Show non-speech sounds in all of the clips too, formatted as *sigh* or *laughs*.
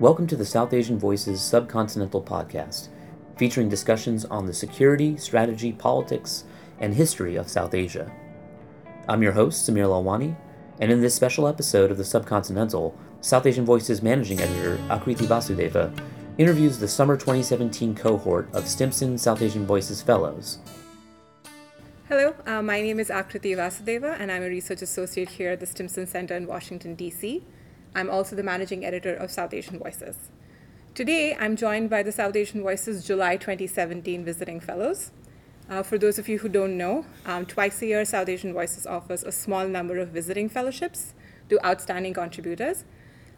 Welcome to the South Asian Voices Subcontinental Podcast, featuring discussions on the security, strategy, politics, and history of South Asia. I'm your host, Sameer Lalwani, and in this special episode of the Subcontinental, South Asian Voices managing editor Akriti Vasudeva interviews the summer 2017 cohort of Stimson South Asian Voices Fellows. Hello, uh, my name is Akriti Vasudeva, and I'm a research associate here at the Stimson Center in Washington, D.C. I'm also the managing editor of South Asian Voices. Today, I'm joined by the South Asian Voices July 2017 Visiting Fellows. Uh, for those of you who don't know, um, twice a year, South Asian Voices offers a small number of visiting fellowships to outstanding contributors.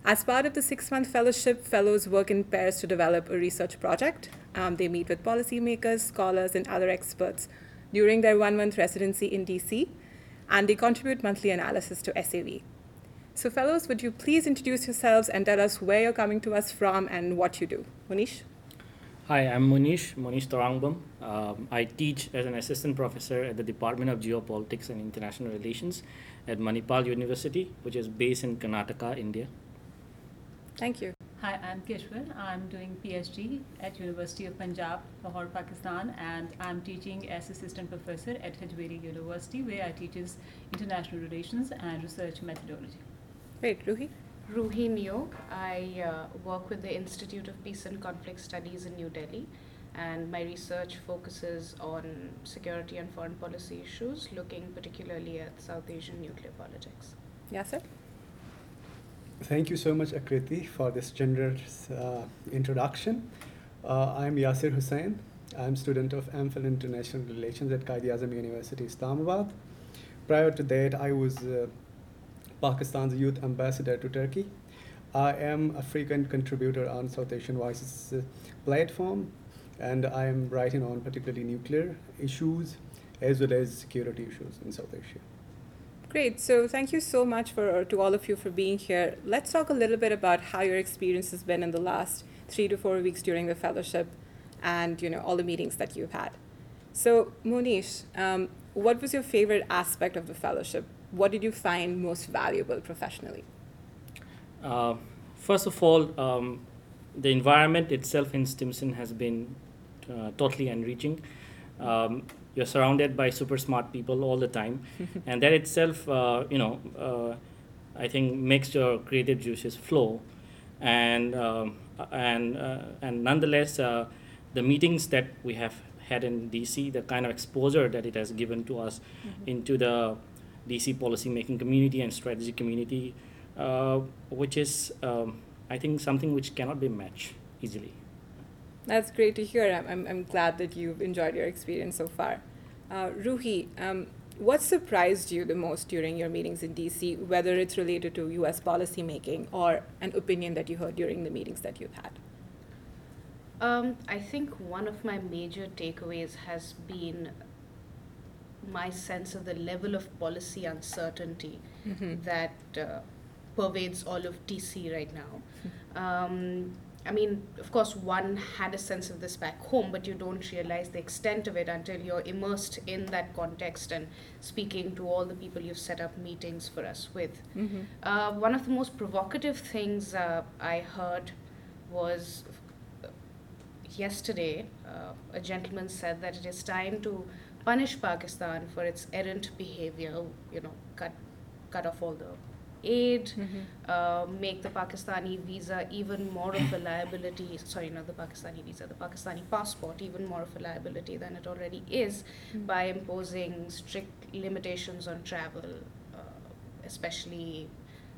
As part of the six month fellowship, fellows work in pairs to develop a research project. Um, they meet with policymakers, scholars, and other experts during their one month residency in DC, and they contribute monthly analysis to SAV. So, fellows, would you please introduce yourselves and tell us where you're coming to us from and what you do? Monish? Hi, I'm Monish, Monish Tourangbam. Um, I teach as an assistant professor at the Department of Geopolitics and International Relations at Manipal University, which is based in Karnataka, India. Thank you. Hi, I'm Kishwar. I'm doing PhD at University of Punjab, Lahore, Pakistan, and I'm teaching as assistant professor at Hajvery University, where I teaches international relations and research methodology. Great, Ruhee? Ruhee Neog. I uh, work with the Institute of Peace and Conflict Studies in New Delhi, and my research focuses on security and foreign policy issues, looking particularly at South Asian nuclear politics. Yasir? Thank you so much, Akriti, for this generous uh, introduction. Uh, I'm Yasir Hussain. I'm student of MPhil International Relations at Qaid Azam University, Islamabad. Prior to that, I was uh, Pakistan's youth ambassador to Turkey. I am a frequent contributor on South Asian Voices uh, platform, and I am writing on particularly nuclear issues as well as security issues in South Asia. Great. So thank you so much for to all of you for being here. Let's talk a little bit about how your experience has been in the last three to four weeks during the fellowship, and you know all the meetings that you've had. So Monish, um, what was your favorite aspect of the fellowship? What did you find most valuable professionally? Uh, first of all, um, the environment itself in Stimson has been uh, totally enriching. Um, you're surrounded by super smart people all the time, *laughs* and that itself, uh, you know, uh, I think makes your creative juices flow, and um, and uh, and nonetheless, uh, the meetings that we have had in DC, the kind of exposure that it has given to us mm-hmm. into the DC policymaking community and strategy community, uh, which is, um, I think, something which cannot be matched easily. That's great to hear. I'm, I'm, I'm glad that you've enjoyed your experience so far. Uh, Ruhee, um, what surprised you the most during your meetings in DC, whether it's related to US policy making or an opinion that you heard during the meetings that you've had? Um, I think one of my major takeaways has been my sense of the level of policy uncertainty mm-hmm. that uh, pervades all of DC right now. Um, I mean, of course, one had a sense of this back home, but you don't realize the extent of it until you're immersed in that context and speaking to all the people you've set up meetings for us with. Mm-hmm. Uh, one of the most provocative things uh, I heard was yesterday, uh, a gentleman said that it is time to punish Pakistan for its errant behavior, you know, cut, cut off all the aid, mm-hmm. uh, make the Pakistani visa even more of a liability. Sorry, not the Pakistani visa, the Pakistani passport even more of a liability than it already is mm-hmm. by imposing strict limitations on travel, uh, especially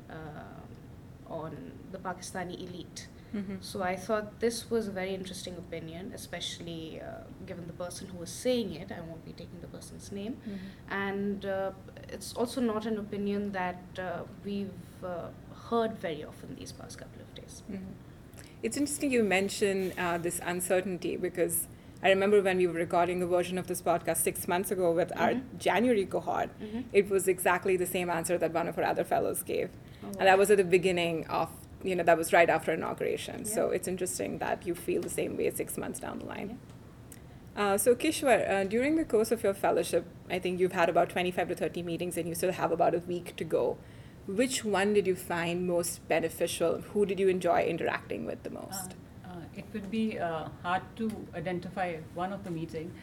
uh, on the Pakistani elite. Mm-hmm. So I thought this was a very interesting opinion, especially uh, given the person who was saying it. I won't be taking the person's name. Mm-hmm. And uh, it's also not an opinion that uh, we've uh, heard very often these past couple of days. Mm-hmm. It's interesting you mention uh, this uncertainty because I remember when we were recording a version of this podcast six months ago with our mm-hmm. January cohort, mm-hmm. it was exactly the same answer that one of our other fellows gave. Oh, wow. And that was at the beginning of you know that was right after inauguration. Yeah. So it's interesting that you feel the same way six months down the line. Uh, so Kishwar, uh, during the course of your fellowship, I think you've had about 25 to 30 meetings, and you still have about a week to go. which one did you find most beneficial? Who did you enjoy interacting with the most? Uh, uh, it would be uh, hard to identify one of the meeting,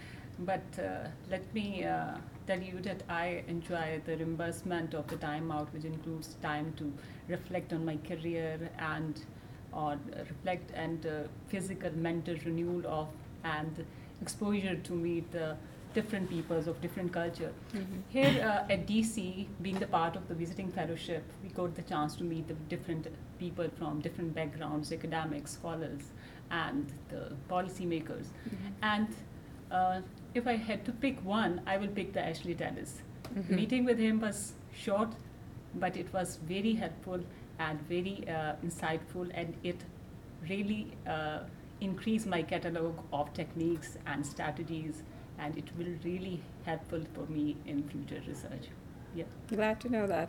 but uh, let me uh, tell you that I enjoy the reimbursement of the time out, which includes time to reflect on my career and or reflect and uh, physical mental renewal of and exposure to meet the different peoples of different culture. Mhm. Here uh, at DC, being the part of the visiting fellowship, we got the chance to meet the different people from different backgrounds, academics, scholars, and the policymakers. Mhm. And uh, if I had to pick one, I will pick the Ashley Tellis. Mhm. Meeting with him was short, but it was very helpful and very uh, insightful, and it really uh, increased my catalog of techniques and strategies, and it will really helpful for me in future research. Yeah. Glad to know that.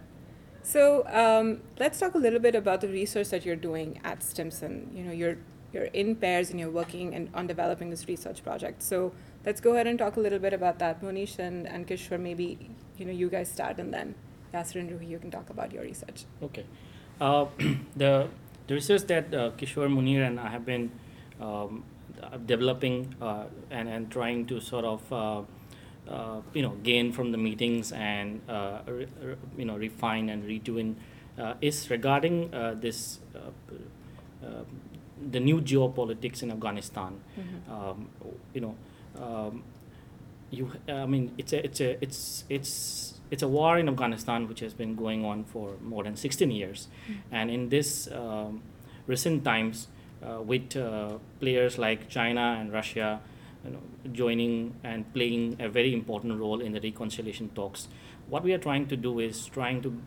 So um, let's talk a little bit about the research that you're doing at Stimson. You know, you're you're in pairs and you're working and on developing this research project. So let's go ahead and talk a little bit about that. Monish and, and Kishwar, maybe you know you guys start and then Yasir and Ruhee, you can talk about your research. Okay. Uh, *clears throat* the, the research that uh, Kishwar Munir and I have been um, developing uh, and, and trying to sort of uh, uh, you know gain from the meetings and uh, re, you know refine and retune is regarding this uh, the new geopolitics in Afghanistan. Um, you know, um, you I mean it's a it's a it's it's it's a war in Afghanistan which has been going on for more than 16 years, and in this um, recent times, uh, with uh, players like China and Russia, you know, joining and playing a very important role in the reconciliation talks, what we are trying to do is trying to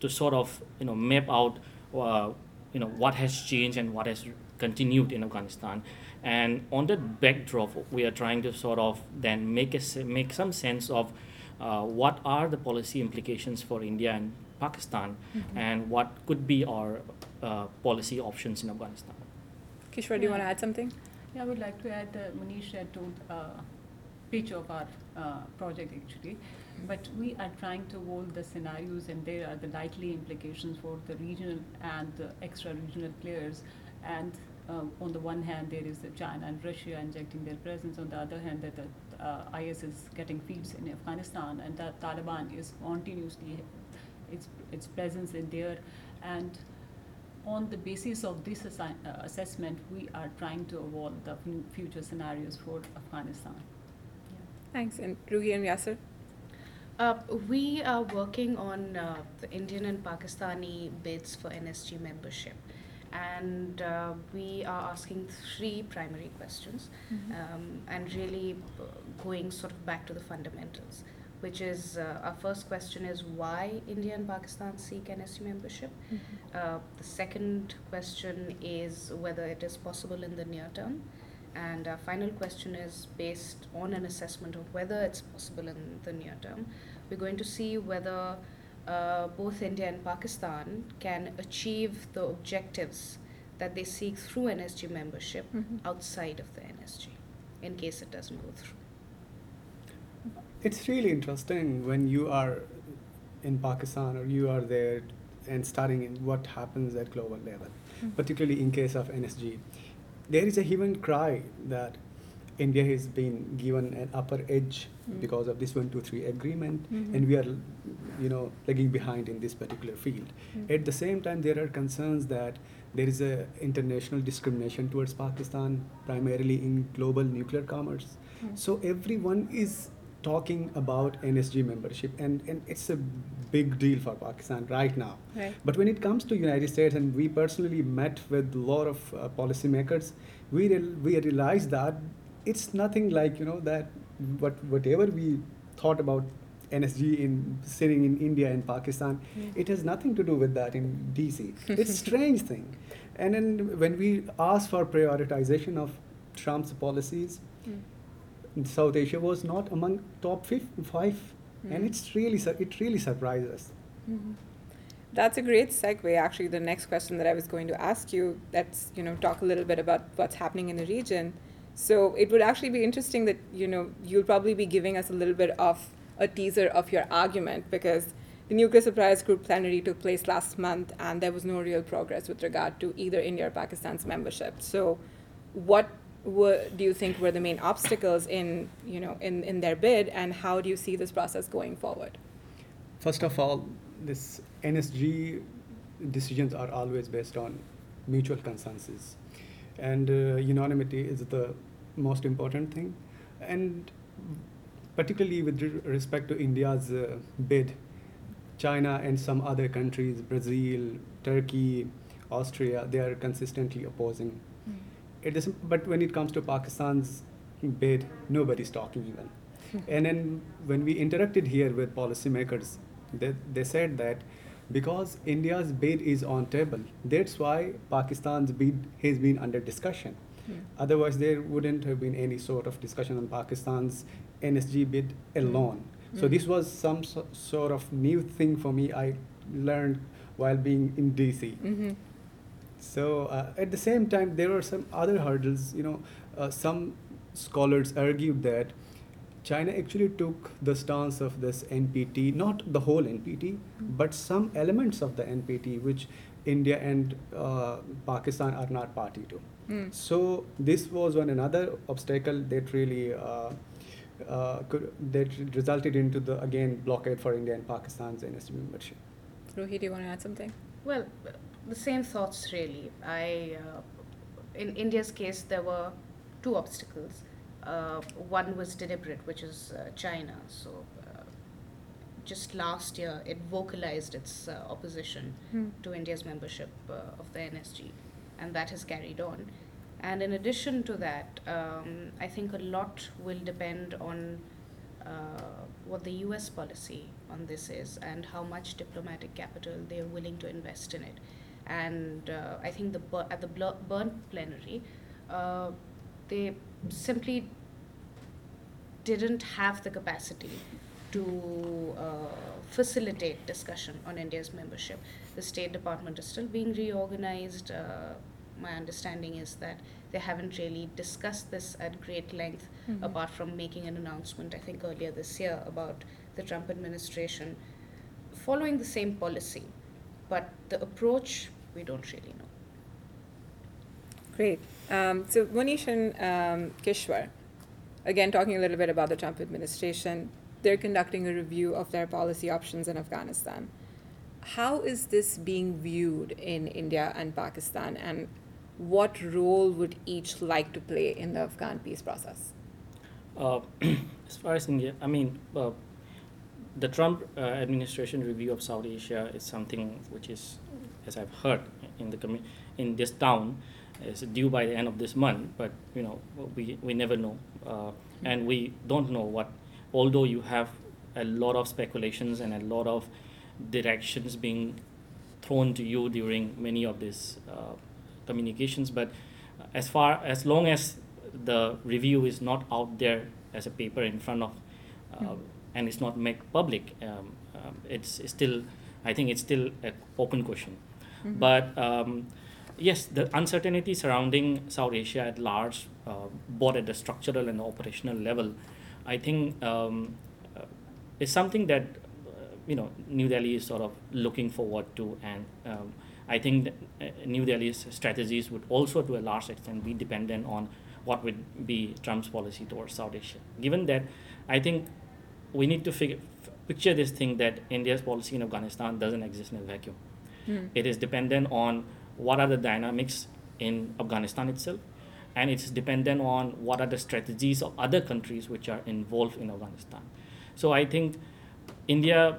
to sort of you know map out uh, you know what has changed and what has continued in Afghanistan, and on that backdrop, we are trying to sort of then make a make some sense of uh, what are the policy implications for India and Pakistan, and what could be our uh, policy options in Afghanistan. Kishwar, do you Yeah. want to add something? Yeah, I would like to add, uh, Manish had told uh, pitch of our uh, project actually, but we are trying to hold the scenarios and there are the likely implications for the regional and the extra-regional players. And uh, on the one hand, there is China and Russia injecting their presence. On the other hand, that the uh, IS is getting feeds in Afghanistan and the Taliban is continuously its its presence in there and on the basis of this assi- uh, assessment, we are trying to evolve the f- future scenarios for Afghanistan. Thanks. And Ruhee and Yasir? Uh, we are working on uh, the Indian and Pakistani bids for NSG membership. And uh, we are asking three primary questions um, and really uh, going sort of back to the fundamentals, which is uh, our first question is why India and Pakistan seek NSG membership. Uh, the second question is whether it is possible in the near term. And our final question is based on an assessment of whether it's possible in the near term. We're going to see whether uh, both India and Pakistan can achieve the objectives that they seek through NSG membership Mhm. outside of the NSG in case it doesn't go through. It's really interesting when you are in Pakistan or you are there and studying in what happens at global level, particularly in case of NSG. There is a human cry that India has been given an upper edge Mm. because of this one two three agreement, Mhm. and we are, you know, lagging behind in this particular field. Mm. At the same time, there are concerns that there is a international discrimination towards Pakistan, primarily in global nuclear commerce. Mm. So everyone is talking about NSG membership, and, and it's a big deal for Pakistan right now. Right. But when it comes to United States, and we personally met with a lot of uh, policymakers, we real, we realized that it's nothing like you know that what whatever we thought about NSG in sitting in India and Pakistan, Mm. it has nothing to do with that in DC. *laughs* it's a strange thing. And then when we asked for prioritization of Trump's policies, Mm. South Asia was not among top fif- five, and Mm. it's really it really surprised us. Mhm. That's a great segue. Actually, the next question that I was going to ask you. Let's you know talk a little bit about what's happening in the region. So it would actually be interesting that you know you'll probably be giving us a little bit of a teaser of your argument because the Nuclear Suppliers Group plenary took place last month, and there was no real progress with regard to either India or Pakistan's membership. So, what were, do you think were the main obstacles in, you know, in, in their bid, and how do you see this process going forward? First of all, this NSG decisions are always based on mutual consensus, and uh, unanimity is the most important thing. And particularly with respect to India's uh, bid, China and some other countries, Brazil, Turkey, Austria, they are consistently opposing. Mm. It is, but when it comes to Pakistan's bid, nobody's talking even. and then when we interacted here with policymakers, they, they said that because India's bid is on table, that's why Pakistan's bid has been under discussion. Hmm. Otherwise, there wouldn't have been any sort of discussion on Pakistan's NSG bid alone. Mm. So this was some so, sort of new thing for me. I learned while being in DC. Mm-hmm. So uh, at the same time, there were some other hurdles. You know, uh, some scholars argued that China actually took the stance of this NPT, not the whole NPT, mm-hmm. but some elements of the NPT, which India and uh, Pakistan are not party to. Mm. So this was one another obstacle that really uh, could, that resulted into the again blockade for India and Pakistan's NSG membership. Ruhee, do you want to add something? Well, the same thoughts really. I, uh, in India's case, there were two obstacles. Uh, one was deliberate, which is uh, China. So, uh, just last year, it vocalized its uh, opposition hmm. to India's membership of the NSG, and that has carried on. And in addition to that, um, I think a lot will depend on uh, what the US policy on this is and how much diplomatic capital they are willing to invest in it. And uh, I think the at the Bern plenary, uh, they simply didn't have the capacity to uh, facilitate discussion on India's membership. The State Department is still being reorganized. My understanding is that they haven't really discussed this at great length, mm-hmm. apart from making an announcement, I think, earlier this year about the Trump administration following the same policy. But the approach, we don't really know. Great. Um, so, Monish and um, Kishwar, again, talking a little bit about the Trump administration, they're conducting a review of their policy options in Afghanistan. How is this being viewed in India and Pakistan, and what role would each like to play in the Afghan peace process? Uh, *clears throat* as far as India, I mean, uh, the Trump uh, administration review of South Asia is something which is, as I've heard in the commu- in this town, is due by the end of this month. But you know, we we never know, uh, and we don't know what. Although you have a lot of speculations and a lot of directions being thrown to you during many of these uh, communications but as far as long as the review is not out there as a paper in front of uh, mm. and it's not made public um, um, it's, it's, still i think it's still an open question mm-hmm. but um, yes the uncertainty surrounding south asia at large uh, both at the structural and the operational level i think um, uh, is something that uh, you know new delhi is sort of looking forward to and um, I think uh, New Delhi's strategies would also, to a large extent, be dependent on what would be Trump's policy towards South Asia. Given that, I think we need to figure, picture this thing that India's policy in Afghanistan doesn't exist in a vacuum. Mm. It is dependent on what are the dynamics in Afghanistan itself, and it's dependent on what are the strategies of other countries which are involved in Afghanistan. So I think India,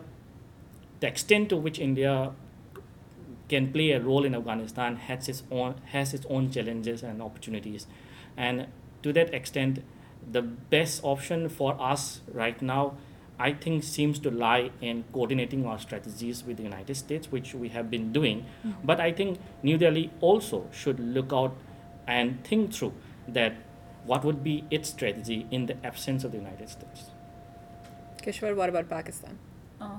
the extent to which India can play a role in Afghanistan has its own has its own challenges and opportunities, and to that extent, the best option for us right now, I think, seems to lie in coordinating our strategies with the United States, which we have been doing. Mm-hmm. But I think New Delhi also should look out and think through that what would be its strategy in the absence of the United States. Kishwar, what about Pakistan? Uh,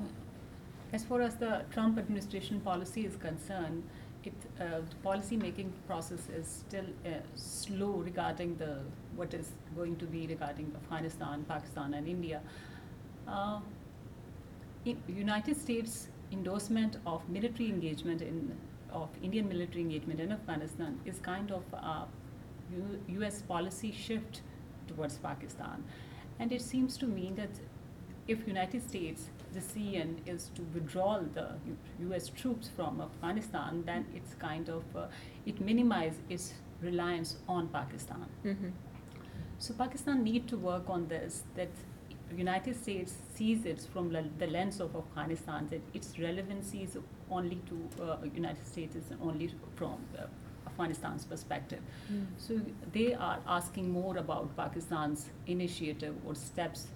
as far as the Trump administration policy is concerned, it, uh, the policy making process is still uh, slow regarding the what is going to be regarding Afghanistan, Pakistan, and India. Uh, in United States endorsement of military engagement in of Indian military engagement in Afghanistan is kind of a U- U.S. policy shift towards Pakistan, and it seems to me that if United States decision is to withdraw the U- U.S. troops from Afghanistan, then it's kind of uh, it minimizes its reliance on Pakistan. Mm-hmm. So Pakistan need to work on this. That United States sees it from the lens of Afghanistan. That its relevancy is only to uh, United States is only from uh, Afghanistan's perspective. Mm. So they are asking more about Pakistan's initiative or steps,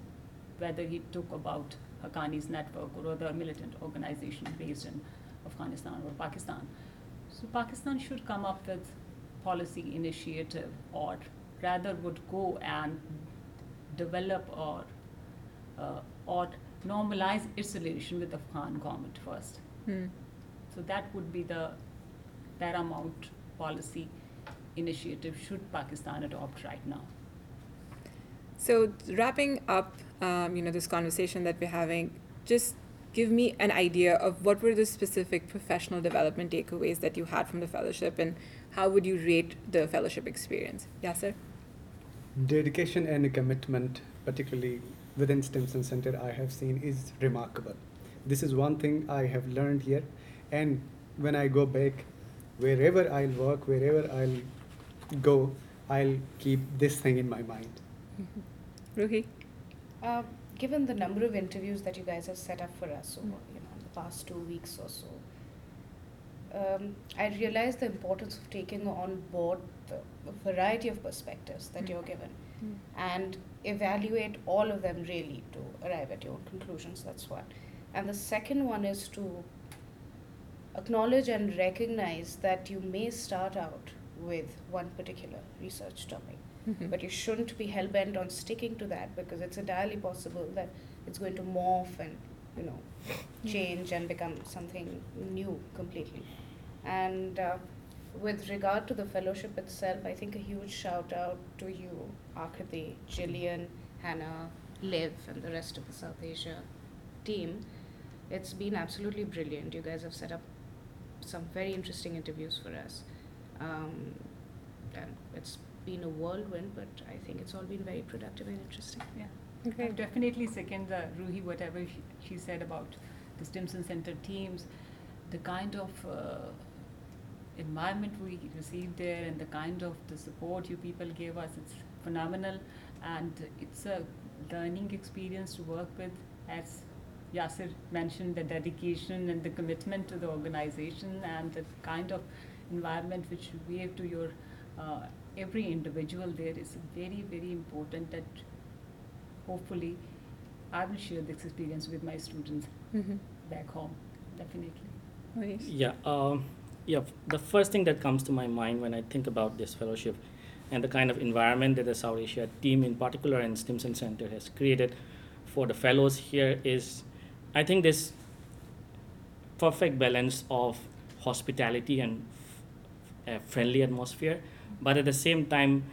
whether he took about Haqqani's network or other militant organization based in Afghanistan or Pakistan. So Pakistan should come up with policy initiative or rather would go and develop or uh, or normalize its relation with the Afghan government first. Mm. So that would be the paramount policy initiative should Pakistan adopt right now. So wrapping up, um, you know, this conversation that we're having, just give me an idea of what were the specific professional development takeaways that you had from the fellowship, and how would you rate the fellowship experience? Yes, sir. dedication and commitment, particularly within Stimson Center, I have seen is remarkable. This is one thing I have learned here, and when I go back, wherever I'll work, wherever I'll go, I'll keep this thing in my mind. *laughs* Ruhee? Uh, given the number of interviews that you guys have set up for us over Mm. you know the past two weeks or so, um, I realize the importance of taking on board the variety of perspectives that Mm. you're given and evaluate all of them really to arrive at your own conclusions. That's one. And the second one is to acknowledge and recognize that you may start out with one particular research topic Mhm. but you shouldn't be hell bent on sticking to that because it's entirely possible that it's going to morph and you know change and become something new completely. And uh, with regard to the fellowship itself i think a huge shout out to you akriti jillian hannah liv and the rest of the south asia team. It's been absolutely brilliant. You guys have set up some very interesting interviews for us. Um, and it's been a whirlwind, but I think it's all been very productive and interesting. Yeah. Okay. I definitely second uh, Ruhee whatever she, she said about the Stimson Center teams, the kind of uh, environment we received there and the kind of the support you people gave us, it's phenomenal, and it's a learning experience to work with. As Yasir mentioned, the dedication and the commitment to the organization and the kind of environment which you gave to your uh, every individual there is very very important that hopefully I will share this experience with my students Mm-hmm. back home definitely. Manish? Yeah, um, yeah. The first thing that comes to my mind when I think about this fellowship and the kind of environment that the South Asia team, in particular, and Stimson Center has created for the fellows here is, I think, this perfect balance of hospitality and f- a friendly atmosphere, but at the same time,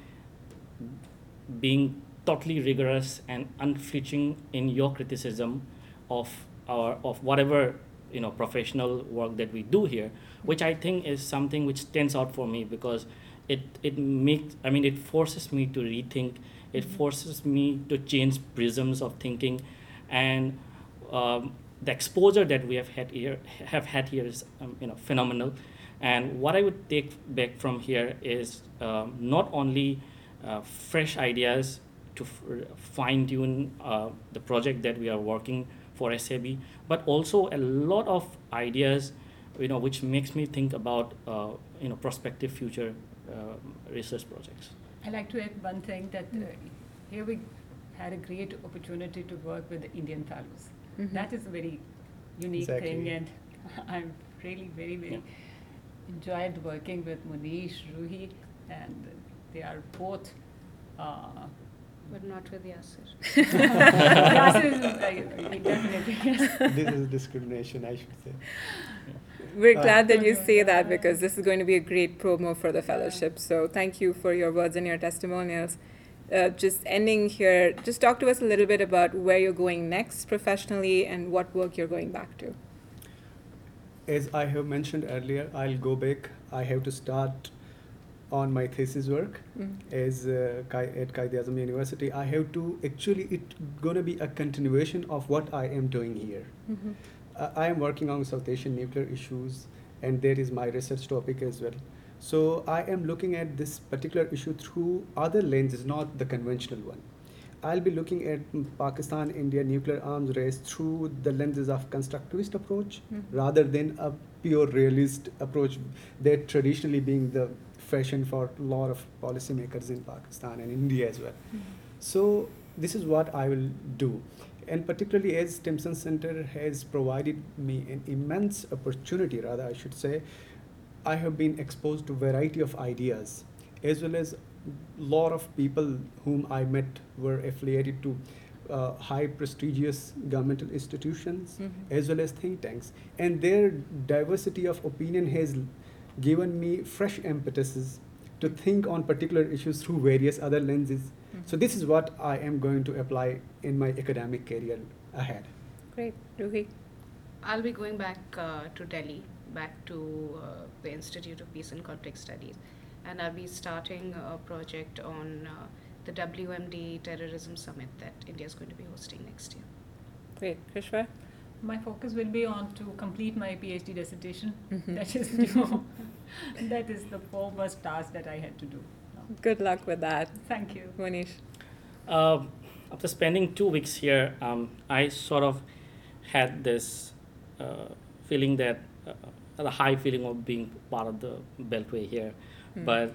being totally rigorous and unflinching in your criticism of our of whatever you know professional work that we do here which i think is something which stands out for me because it it makes i mean it forces me to rethink. It Mhm. forces me to change prisms of thinking. And um, the exposure that we have had here have had here is um, you know phenomenal and what i would take back from here is um, not only uh, fresh ideas to f- fine tune uh, the project that we are working for SAV, but also a lot of ideas, you know, which makes me think about uh, you know prospective future uh, research projects. I'd like to add one thing that uh, here we had a great opportunity to work with the Indian fellows. Mhm. That is a very unique thing, and *laughs* I'm really very very enjoyed working with Monish, Ruhee, and they are both. Uh, But not with Yasir. *laughs* *laughs* Yasir is, uh, definitely yes. this is discrimination, I should say. We're Uh, glad that you say that because this is going to be a great promo for the fellowship. So thank you for your words and your testimonials. uh, just ending here, just talk to us a little bit about where you're going next professionally and what work you're going back to. As I have mentioned earlier, I'll go back. I have to start on my thesis work Mm. as uh, Kai- at Qaid Azam University. I have to actually it's gonna be a continuation of what I am doing here. Mhm. Uh, I am working on South Asian nuclear issues, and there is my research topic as well. So I am looking at this particular issue through other lenses, not the conventional one. I'll be looking at Pakistan India nuclear arms race through the lenses of constructivist approach Mhm. rather than a pure realist approach that traditionally being the fashion for a lot of policymakers in Pakistan and India as well. So this is what I will do. And particularly as Stimson Center has provided me an immense opportunity, rather I should say, I have been exposed to variety of ideas as well as lot of people whom I met were affiliated to uh, high prestigious governmental institutions Mhm. as well as think tanks. And their diversity of opinion has given me fresh impetuses to think on particular issues through various other lenses. So this is what I am going to apply in my academic career ahead. Great, Ruhee. I'll be going back uh, to Delhi, back to uh, the Institute of Peace and Conflict Studies, and I'll be starting a project on uh, the WMD Terrorism Summit that India is going to be hosting next year. Great, Kishwar. My focus will be on to complete my PhD dissertation. Mhm. That is due. *laughs* that is the foremost task that I had to do. Good luck with that, Thank you. Manish. Uh, after spending two weeks here, um, I sort of had this uh, feeling that uh, the high feeling of being part of the Beltway here. Hmm. But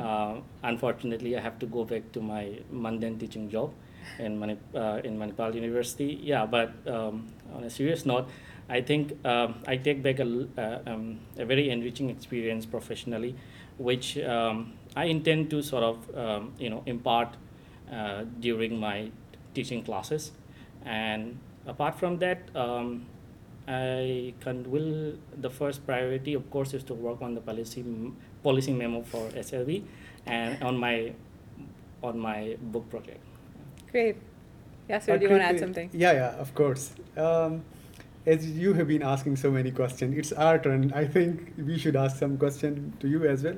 uh, unfortunately, I have to go back to my mundane teaching job in Mani- uh, in Manipal University. Yeah, but um, on a serious note, I think um, I take back a, uh, um, a very enriching experience professionally, which um, I intend to sort of um, you know impart uh, during my teaching classes. And apart from that, um, I can will the first priority, of course, is to work on the policy policy memo for SLB and on my on my book project. Great. Yasir, do you want to add something? Yeah, yeah, of course. Um, as you have been asking so many questions, it's our turn. I think we should ask some question to you as well.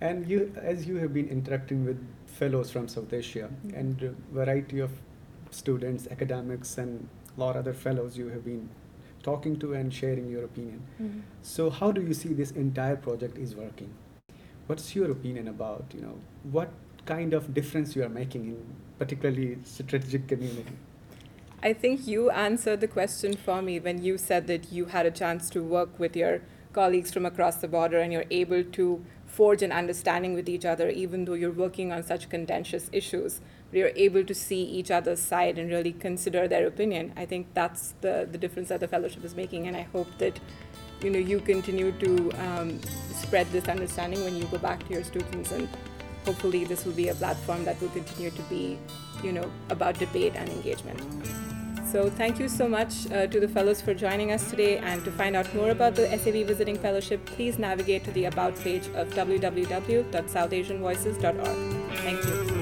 And you, as you have been interacting with fellows from South Asia Mhm. and a variety of students, academics, and a lot of other fellows you have been talking to and sharing your opinion. Mhm. So how do you see this entire project is working? What's your opinion about, you know, what kind of difference you are making in particularly strategic community? I think you answered the question for me when you said that you had a chance to work with your colleagues from across the border and you're able to forge an understanding with each other, even though you're working on such contentious issues. You're able to see each other's side and really consider their opinion. I think that's the, the difference that the fellowship is making, and I hope that you know you continue to um, spread this understanding when you go back to your students and hopefully this will be a platform that will continue to be you know about debate and engagement so thank you so much uh, to the fellows for joining us today and to find out more about the SAV Visiting Fellowship, please navigate to the About page of www.southasianvoices.org. Thank you.